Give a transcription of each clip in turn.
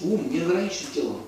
Ум не ограничен телом.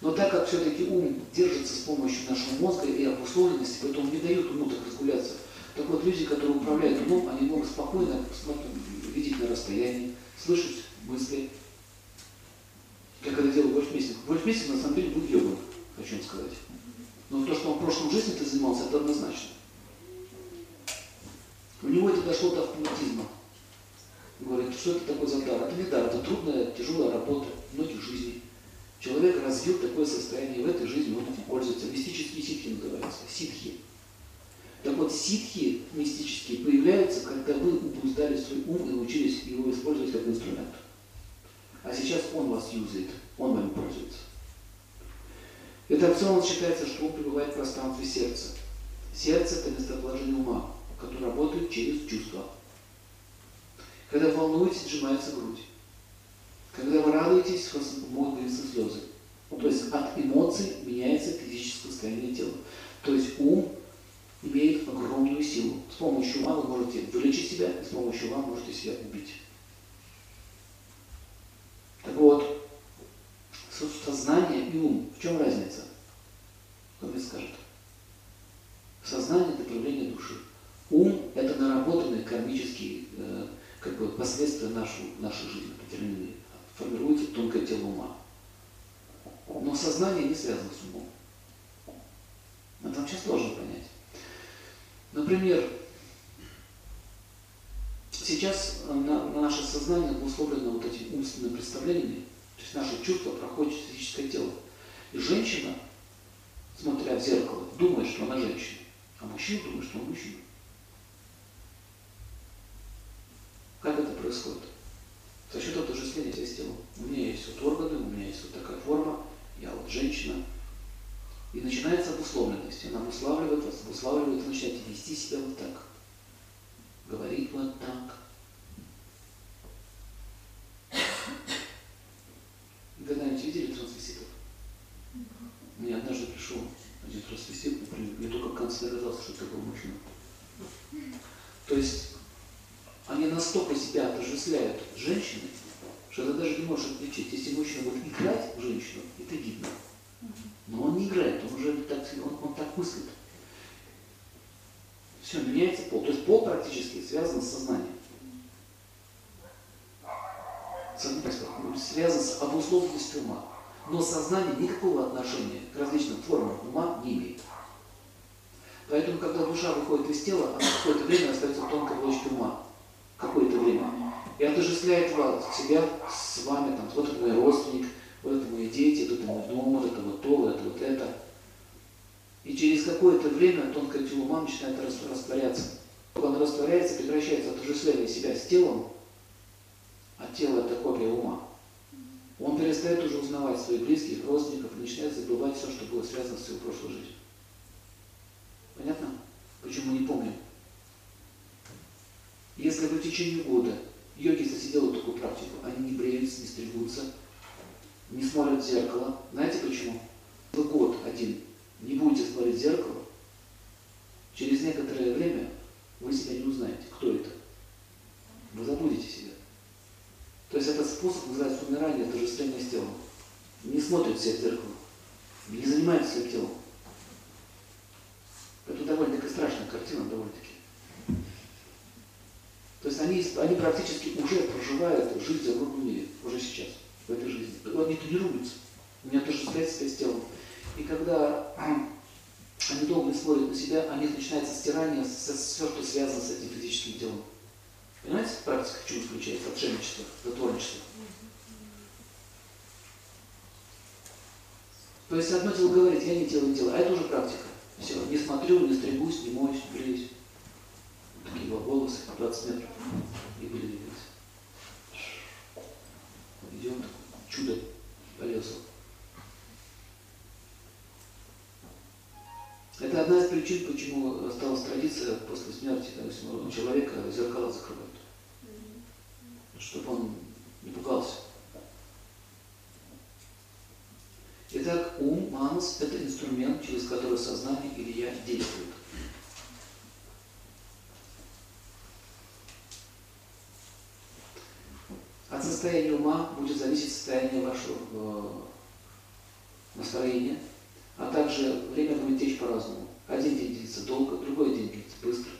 Но так как все-таки ум держится с помощью нашего мозга и обусловленности, поэтому не дают уму так разгуляться. Так вот, люди, которые управляют умом, они могут спокойно видеть на расстоянии, слышать мысли. Как это делал Вольфмейстер. Вольфмейстер на самом деле был йогом, хочу вам сказать. Но то, что он в прошлом жизни это занимался, это однозначно. У него это дошло до автоматизма. Говорит, что это такое за дар? Это не дар, это трудная, тяжелая работа многих жизней. Человек развил такое состояние, и в этой жизни он этим пользуется. Мистические ситхи называются, ситхи. Так вот, ситхи мистические появляются, когда вы упуздали свой ум и научились его использовать как инструмент. А сейчас он вас юзает, он вами пользуется. Это в целом считается, что ум пребывает в пространстве сердца. Сердце – это местоположение ума, которое работает через чувства. Когда волнуетесь, сжимается грудь. Когда вы радуетесь, у вас могут слезы. То есть от эмоций меняется физическое состояние тела. То есть ум имеет огромную силу. С помощью ума вы можете вылечить себя, с помощью ума можете себя убить. Так вот, сознание и ум, в чем разница? Кто мне скажет? Сознание – это проявление души. Ум – это наработанные кармические э, как бы, последствия нашу, нашей жизни, определенные. Формируется тонкое тело ума. Но сознание не связано с умом. Это вообще сложно понять. Например, сейчас на, на наше сознание условлено вот этими умственными представлениями, то есть наши чувства проходят через физическое тело. И женщина, смотря в зеркало, думает, что она женщина, а мужчина думает, что он мужчина. Как это происходит? За счет отождествления себя с телом. У меня есть вот органы, у меня есть вот такая форма, я вот женщина, и начинается обусловленность. Она обуславливает вас, обуславливает, вы начинаете вести себя вот так. Говорить вот так. Когда-нибудь видели трансвеститов? Мне однажды пришел один трансвестит, мне только к концу догадался, что это был мужчина. То есть они настолько себя отождествляют женщиной, что ты даже не можешь отличить. Если мужчина будет играть в женщину, это видно. Но он не играет, он уже так, он, он так мыслит. Все, меняется пол. То есть пол практически связан с сознанием. Связан с обусловленностью ума. Но сознание никакого отношения к различным формам ума не имеет. Поэтому, когда душа выходит из тела, она какое-то время остается в тонкой ума. Какое-то время. И отождествляет вас, себя с вами, там, вот это мой родственник, вот это мои дети, вот это мой дом, вот это вот то, вот это вот это. И через какое-то время тонкое тело ума начинает растворяться. Когда оно растворяется, прекращается отождествление себя с телом, а тело это копия ума. Он перестает уже узнавать своих близких, родственников и начинает забывать все, что было связано с его прошлой жизнью. Понятно? Почему не помним? Если вы в течение года йоги засидела такую практику, они не бреются, не стригутся, не смотрят в зеркало. Знаете почему? Вы год один не будете смотреть в зеркало, через некоторое время вы себя не узнаете, кто это. Вы забудете себя. То есть этот способ называется умирание, отождествление с телом. Не смотрят все в зеркало, не занимаются своим телом. Это довольно-таки страшная картина, довольно-таки. То есть они, они практически уже проживают жизнь в загробном мире, уже сейчас в этой жизни. Они тренируются, у меня тоже связь с телом. И когда они долго смотрят на себя, у них начинается стирание, все, что связано с этим физическим телом. Понимаете, практика в чем заключается? Отшельничество, затворничество. То есть одно тело говорит, я не тело, не тело, а это уже практика. Все, не смотрю, не стригусь, не моюсь, не бреюсь. Такие волосы, 20 метров. И были двигаться. Идем, чудо по. Это одна из причин, почему осталась традиция после смерти да, человека зеркала закрывают. Чтобы он не пугался. Итак, ум, манас – это инструмент, через который сознание или я действует. От состоянии ума будет зависеть состояние вашего э, настроения, а также время будет течь по-разному. Один день длится долго, другой день длится быстро.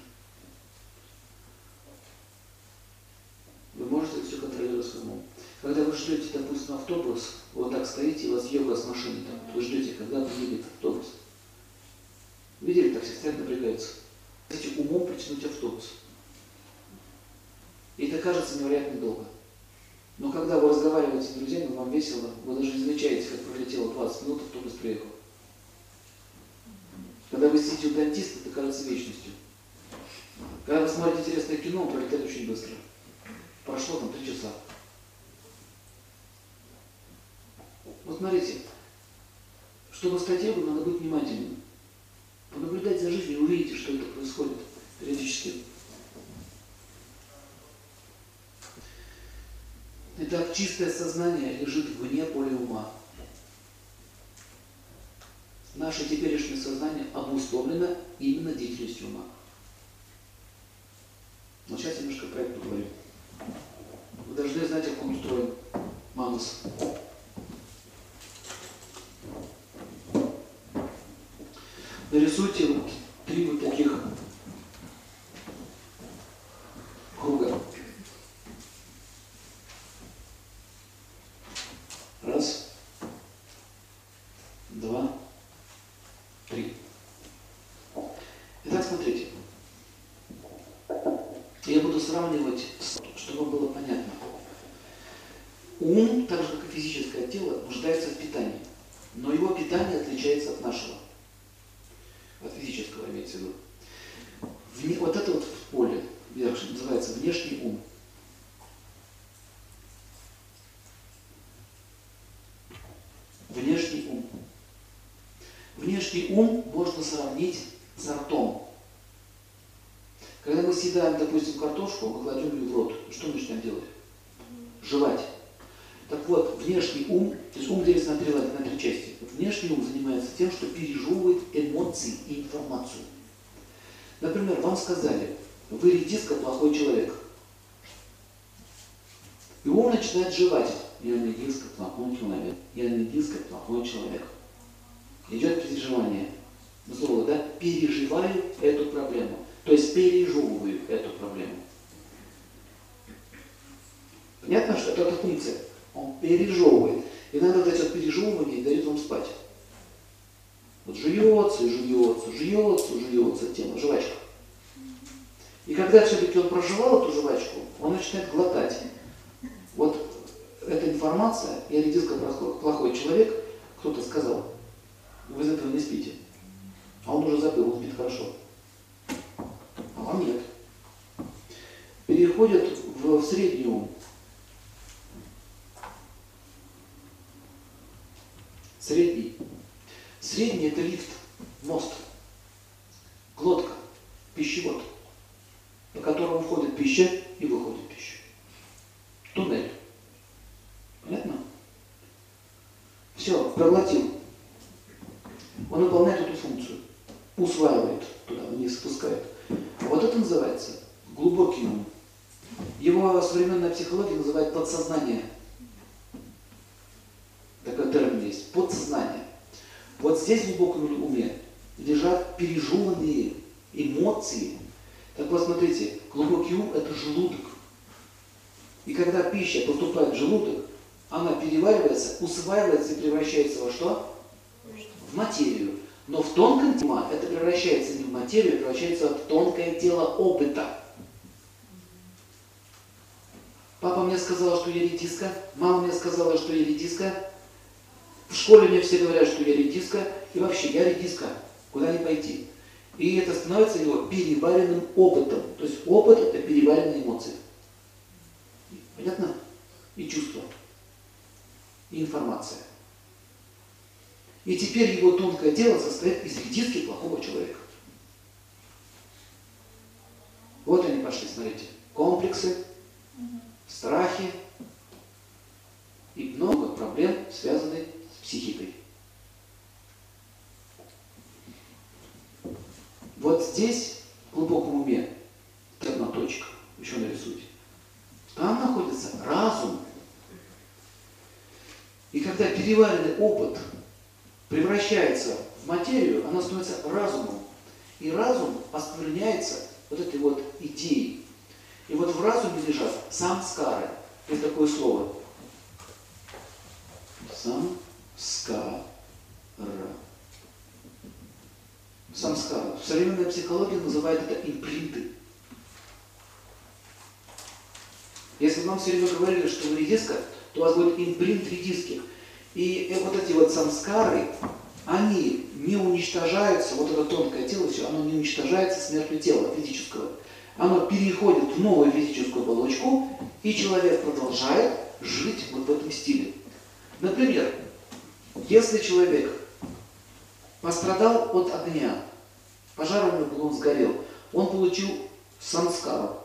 Вы можете все контролировать своим умом. Когда вы ждете, допустим, автобус, вот так стоите, и вас йога с машины, там, вы ждете, когда приедет автобус. Видели, так все стоят, напрягаются. Хотите умом притянуть автобус. И это кажется невероятно долго. Но когда вы разговариваете с друзьями, вам весело, вы даже не замечаете, как пролетело 20 минут, автобус приехал. Когда вы сидите у дантиста, это кажется вечностью. Когда вы смотрите интересное кино, он пролетает очень быстро. Прошло там три часа. Вот смотрите, чтобы йогой, надо быть внимательным. Понаблюдать за жизнью, увидите, что это происходит периодически. Итак, чистое сознание лежит вне поля ума. Наше теперешнее сознание обусловлено именно деятельностью ума. Но сейчас немножко про это поговорим. Вы должны знать, как он устроен манус. Нарисуйте вот три вот таких круга. Раз, два, три. Итак, смотрите. Я буду сравнивать, чтобы было понятно. Ум, так же как и физическое тело, нуждается в питании. Но его питание отличается от нашего. От физического имеется в виду. Вне, вот это вот поле, называется внешний ум. Внешний ум. Внешний ум можно сравнить с ртом. Когда мы съедаем, допустим, картошку, кладем ее в рот. Что мы начинаем делать? Жевать. Так вот, внешний ум, то есть ум делится на три, на три части. Внешний ум занимается тем, что пережевывает эмоции и информацию. Например, вам сказали, вы редиска плохой человек. И ум начинает жевать. Я редиска плохой человек. Я редиска плохой человек. Идет переживание. Зло, да? Переживаю эту проблему. То есть пережевываю эту проблему. Понятно, что это, функция? Он пережевывает. И надо дать от пережевывания и дает вам спать. Вот жуется и жуется, жуется, жуется тема, жвачка. И когда все-таки он проживал эту жвачку, он начинает глотать. Вот эта информация, я редиска плохой человек, кто-то сказал, вы из этого не спите. А он уже забыл, он спит хорошо. Переходит в, в средний ум. Средний. Средний это лифт, мост, глотка, пищевод, по которому входит пища и выходит пища. Туннель. Понятно? Все, проглотил. Он выполняет эту функцию. Усваивает туда, вниз спускает. А вот это называется глубокий ум. Его современная психология называет подсознание – такой термин есть, подсознание. Вот здесь в глубоком уме лежат пережеванные эмоции. Так вот, смотрите, ум – это желудок. И когда пища поступает в желудок, она переваривается, усваивается и превращается во что? В материю. Но в тонком теле это превращается не в материю, а превращается в тонкое тело опыта. Папа мне сказал, что я редиска, мама мне сказала, что я редиска, в школе мне все говорят, что я редиска, и вообще я редиска, куда не пойти. И это становится его переваренным опытом. То есть опыт – это переваренные эмоции. Понятно? И чувства. И информация. И теперь его тонкое тело состоит из редиски плохого человека. Вот они пошли, смотрите. Комплексы, страхи и много проблем, связанных психикой. Вот здесь, в глубоком уме, одна точка, еще нарисуйте. Там находится разум, И когда переваренный опыт превращается в материю, она становится разумом. И разум оскверняется вот этой вот идеей. И вот в разуме лежат самскары. Это такое слово. Самскара. Самскара. Современная психология называет это импринты. Если вам все время говорили, что вы редиска, то у вас будет импринт редиских. И вот эти вот самскары, они не уничтожаются, вот это тонкое тело, все, оно не уничтожается смертью тела физического. Оно переходит в новую физическую оболочку, и человек продолжает жить вот в этом стиле. Например, если человек пострадал от огня, пожар у него был, он сгорел, он получил самскару,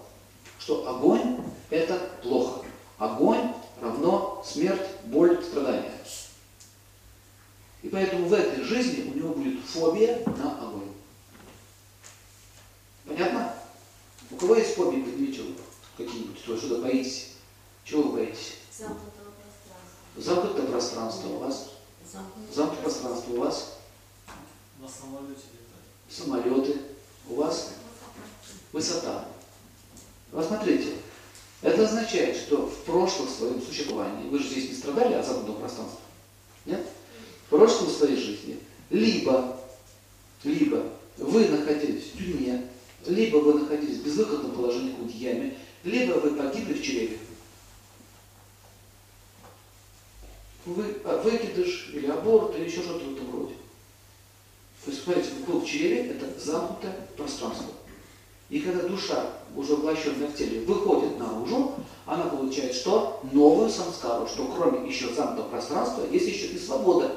что огонь – это плохо. Огонь равно смерть, боль, страдания. И поэтому в этой жизни у него будет фобия на огонь. Понятно? У кого есть фобии, руку какие-нибудь, что что-то боитесь. Чего вы боитесь? Замкнутого пространства. Замкнутое пространство у вас. Замкнутое пространство у вас. На самолете летать. Самолеты у вас. Высота. Вот смотрите, это означает, что в прошлом своем существовании, вы же здесь не страдали от замкнутого пространства, нет? В прошлом своей жизни, либо, либо вы находились в тюрьме, либо вы находились в безвыходном положении в яме, либо вы погибли в чреве. Вы, а, выкидыш или аборт или еще что-то в этом роде. То есть, смотрите, был в чреве, это замкнутое пространство. И когда душа, уже воплощенная в теле, выходит наружу, она получает что? Новую самскару, что кроме еще замкнутого пространства, есть еще и свобода.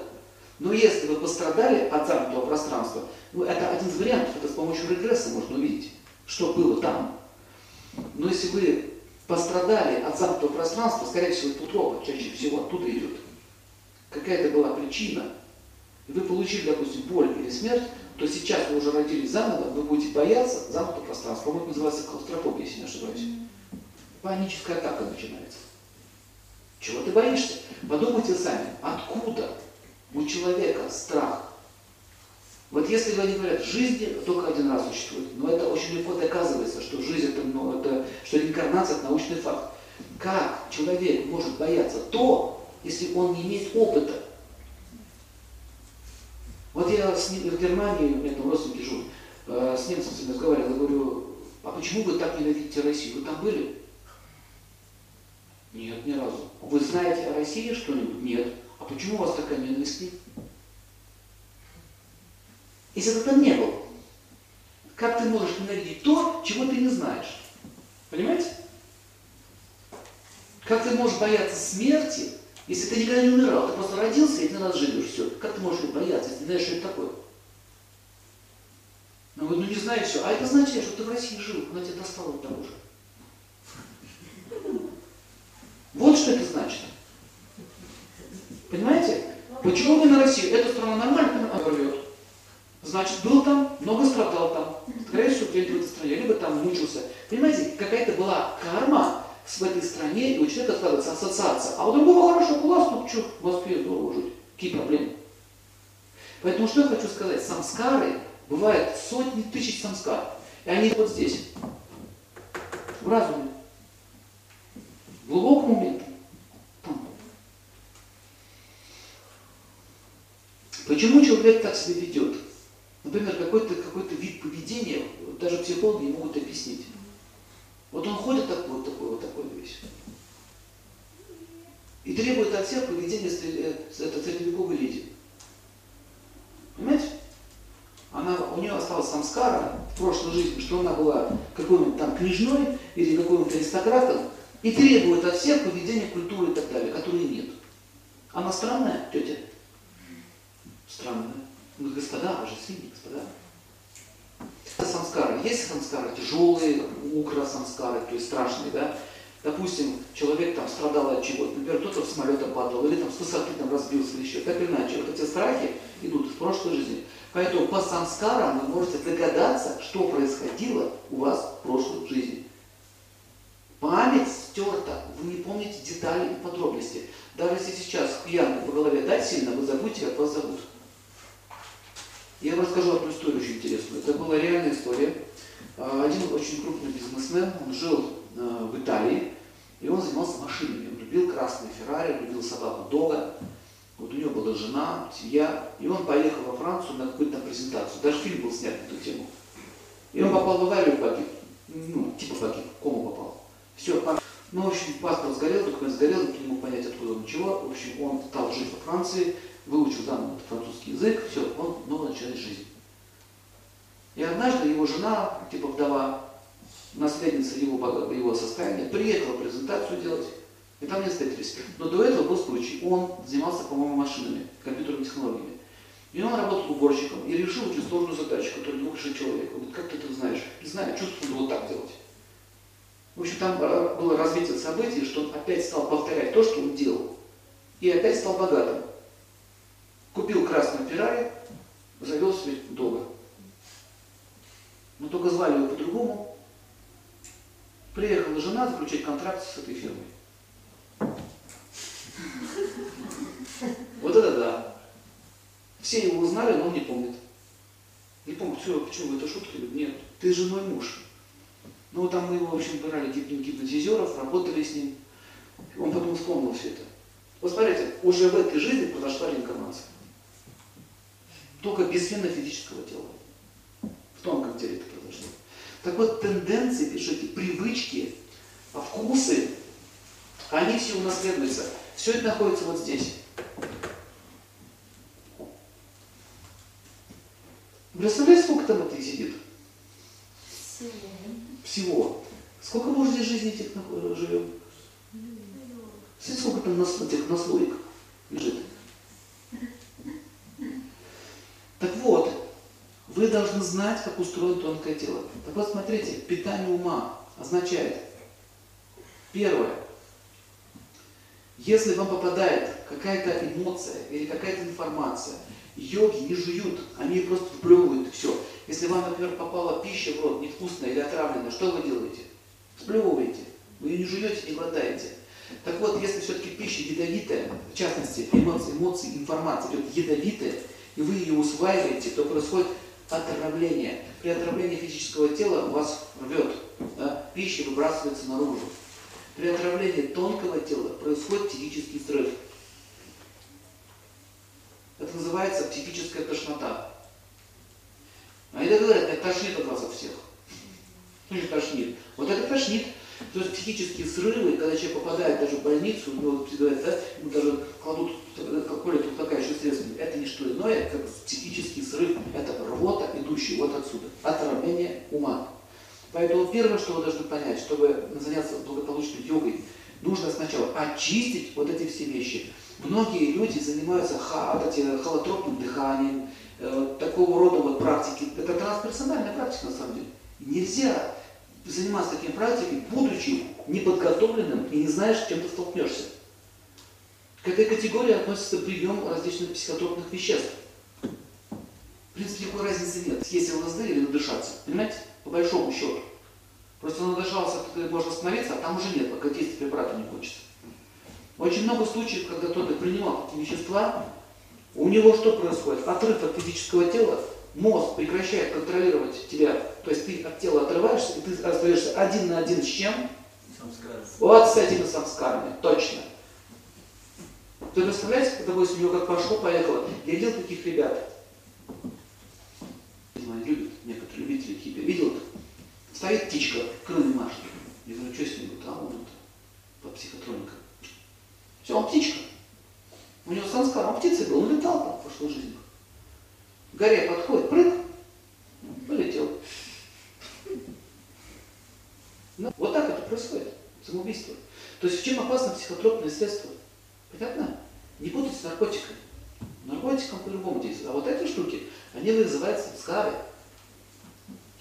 Но если вы пострадали от замкнутого пространства, ну это один из вариантов, это с помощью регресса можно увидеть, что было там. Но если вы пострадали от замкнутого пространства, скорее всего, это утроба чаще всего оттуда идет. Какая-то была причина, и вы получили, допустим, боль или смерть, то сейчас вы уже родились заново, вы будете бояться замкнутого пространства. По-моему, называется клаустрофобия, если не ошибаюсь. Паническая атака начинается. Чего ты боишься? Подумайте сами, откуда у человека страх? Вот если они говорят, жизнь только один раз существует, но это очень легко доказывается, что жизнь это, ну, это что реинкарнация это научный факт. Как человек может бояться то, если он не имеет опыта? Вот я с в Германии, у меня там родственники живут, э, с ним разговаривал, я говорю, а почему вы так ненавидите Россию? Вы там были? Нет, ни разу. Вы знаете о России что-нибудь? Нет. А почему у вас такая ненависть? Если ты там не был, как ты можешь ненавидеть то, чего ты не знаешь? Понимаете? Как ты можешь бояться смерти, если ты никогда не умирал, ты просто родился и один раз живешь, все. Как ты можешь бояться, если ты знаешь, что это такое? Ну, вот, ну не знаю все. А это значит, что ты в России жил, она тебя достала от того же. Вот что это значит. Понимаете? Почему вы на Россию? Эта страна нормально рвет. Значит, был там, много страдал там. Скорее всего, где-нибудь в этой стране, либо там мучился. Понимаете, какая-то была карма в этой стране, и у человека складывается ассоциация. А у другого хорошо, классно, что, в Москве здорово жить. Какие проблемы? Поэтому что я хочу сказать? Самскары, бывает сотни тысяч самскар. И они вот здесь, в разуме, в глубоком уме. Там. Почему человек так себя ведет? Например, какой-то какой вид поведения, даже психологи не могут объяснить. Вот он ходит такой, такой, вот такой весь. И требует от всех поведения это средневековой леди. Понимаете? Она, у нее осталась самскара в прошлой жизни, что она была какой-нибудь там княжной или какой-нибудь аристократом, и требует от всех поведения культуры и так далее, которой нет. Она странная, тетя? Странная. Ну, господа, а же свиньи, господа. Самскары. Есть самскары тяжелые, укра самскары, то есть страшные, да? Допустим, человек там страдал от чего-то, например, кто-то с самолета падал, или там с высоты там разбился, или еще. Так или иначе, вот эти страхи идут в прошлой жизни. Поэтому по самскарам вы можете догадаться, что происходило у вас в прошлой жизни. Память стерта, вы не помните детали и подробности. Даже если сейчас пьянку по голове дать сильно, вы забудете, как вас зовут. Я вам расскажу одну историю очень интересную. Это была реальная история. А, Один очень крупный бизнесмен, он жил э, в Италии, и он занимался машинами. Он любил красные Феррари, любил собаку Дога. Вот у него была жена, семья. И он поехал во Францию на какую-то презентацию. Даже фильм был снят на эту тему. И он попал в аварию погиб. Ну, типа погиб, кому попал. Все, ну, в общем, паспорт сгорел, документ сгорел, никто не мог понять, откуда он чего. В общем, он стал жить во Франции, выучил там французский язык, все, он снова начинает жизнь. И однажды его жена, типа вдова, наследница его, его состояния, приехала презентацию делать, и там не встретились. Но до этого был случай. Он занимался, по-моему, машинами, компьютерными технологиями. И он работал уборщиком и решил очень сложную задачу, которую не мог решить человек. Он говорит, как ты это знаешь? Не знаю, чувствую, надо вот так делать. В общем, там э, было развитие событий, что он опять стал повторять то, что он делал. И опять стал богатым. Купил красную Феррари, завел себе долго. Но только звали его по-другому. Приехала жена заключить контракт с этой фирмой. Вот это да. Все его узнали, но он не помнит. Не помнит, все, почему, это шутка? Нет, ты же мой муж. Ну, там мы его, в общем, брали гип- гипнотизеров, работали с ним. Он потом вспомнил все это. Вот уже в этой жизни произошла реинкарнация. Только без физического тела. В тонком теле это произошло. Так вот, тенденции, пишите, привычки, вкусы, они все унаследуются. Все это находится вот здесь. Представляете, сколько там это сидит? Всего. Всего. Сколько мы уже здесь жизни этих нах- живем? Смотрите, сколько там нас, этих наслоек лежит. Так вот, вы должны знать, как устроено тонкое тело. Так вот, смотрите, питание ума означает, первое, если вам попадает какая-то эмоция или какая-то информация, йоги не жуют, они просто вплевывают все. Если вам, например, попала пища в рот невкусная или отравленная, что вы делаете? Сплевываете. Вы ее не жуете, не глотаете. Так вот, если все-таки пища ядовитая, в частности, эмоции, эмоции, информация идет ядовитая, и вы ее усваиваете, то происходит отравление. При отравлении физического тела вас рвет, да, пища выбрасывается наружу. При отравлении тонкого тела происходит психический срыв. Это называется психическая тошнота. А это говорят, это тошнит от вас от всех. Ну или тошнит. Вот это тошнит. То есть психические срывы, когда человек попадает даже в больницу, у него да, ему даже кладут какое-то успокаивающее средство. Это не что иное, как психический срыв. Это рвота, идущая вот отсюда. Отравление ума. Поэтому первое, что вы должны понять, чтобы заняться благополучной йогой, нужно сначала очистить вот эти все вещи. Многие люди занимаются ха, вот эти холотропным дыханием, э, такого рода вот практики. Это трансперсональная практика на самом деле. Нельзя заниматься такими практиками, будучи неподготовленным и не знаешь, с чем ты столкнешься. К этой категории относится прием различных психотропных веществ. В принципе, никакой разницы нет, съесть ЛСД или надышаться. Понимаете? По большому счету. Просто надышался, ты можешь остановиться, а там уже нет, пока действие препарата не кончится. Очень много случаев, когда кто-то принимал такие вещества, у него что происходит? Отрыв от физического тела, мозг прекращает контролировать тебя, то есть ты от тела отрываешься, и ты остаешься один на один с чем? Самскара. Вот с этими самскарами, точно. Вы представляете, когда вы с него как пошло, поехало? Я видел таких ребят. Они любят, некоторые любители хиппи. Видел это? Стоит птичка, крылья машет. Я говорю, что с ним? А он это, по психотроникам. Все, он птичка. У него санскар, он птицей был, он летал там в прошлой жизни. Горе подходит, прыг, полетел. Ну, вот так это происходит, самоубийство. То есть в чем опасно психотропное средство? Понятно? Не путать с наркотиками. Наркотикам по-другому действует. А вот эти штуки, они вызывают скары.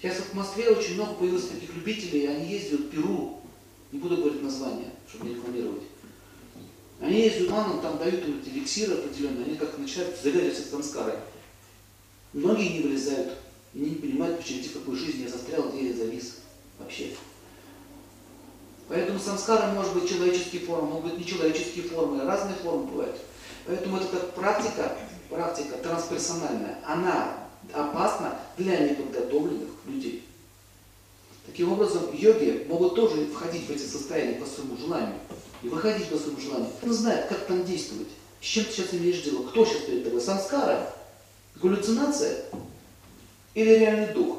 Сейчас в Москве очень много появилось таких любителей, они ездят в Перу, не буду говорить название, чтобы не рекламировать. Они ездят маном, там дают им эликсиры определенные, они как начинают загорятся с санскарой. Многие не вылезают, и не понимают, почему в какой жизни я застрял, где я завис вообще. Поэтому самскара может быть человеческие формы, могут быть нечеловеческие формы, разные формы бывают. Поэтому эта практика, практика трансперсональная, она опасна для неподготовленных людей. Таким образом, йоги могут тоже входить в эти состояния по своему желанию и выходить по своему желанию. Он знает, как там действовать, с чем ты сейчас имеешь дело, кто сейчас перед тобой, самскара, галлюцинация или реальный дух.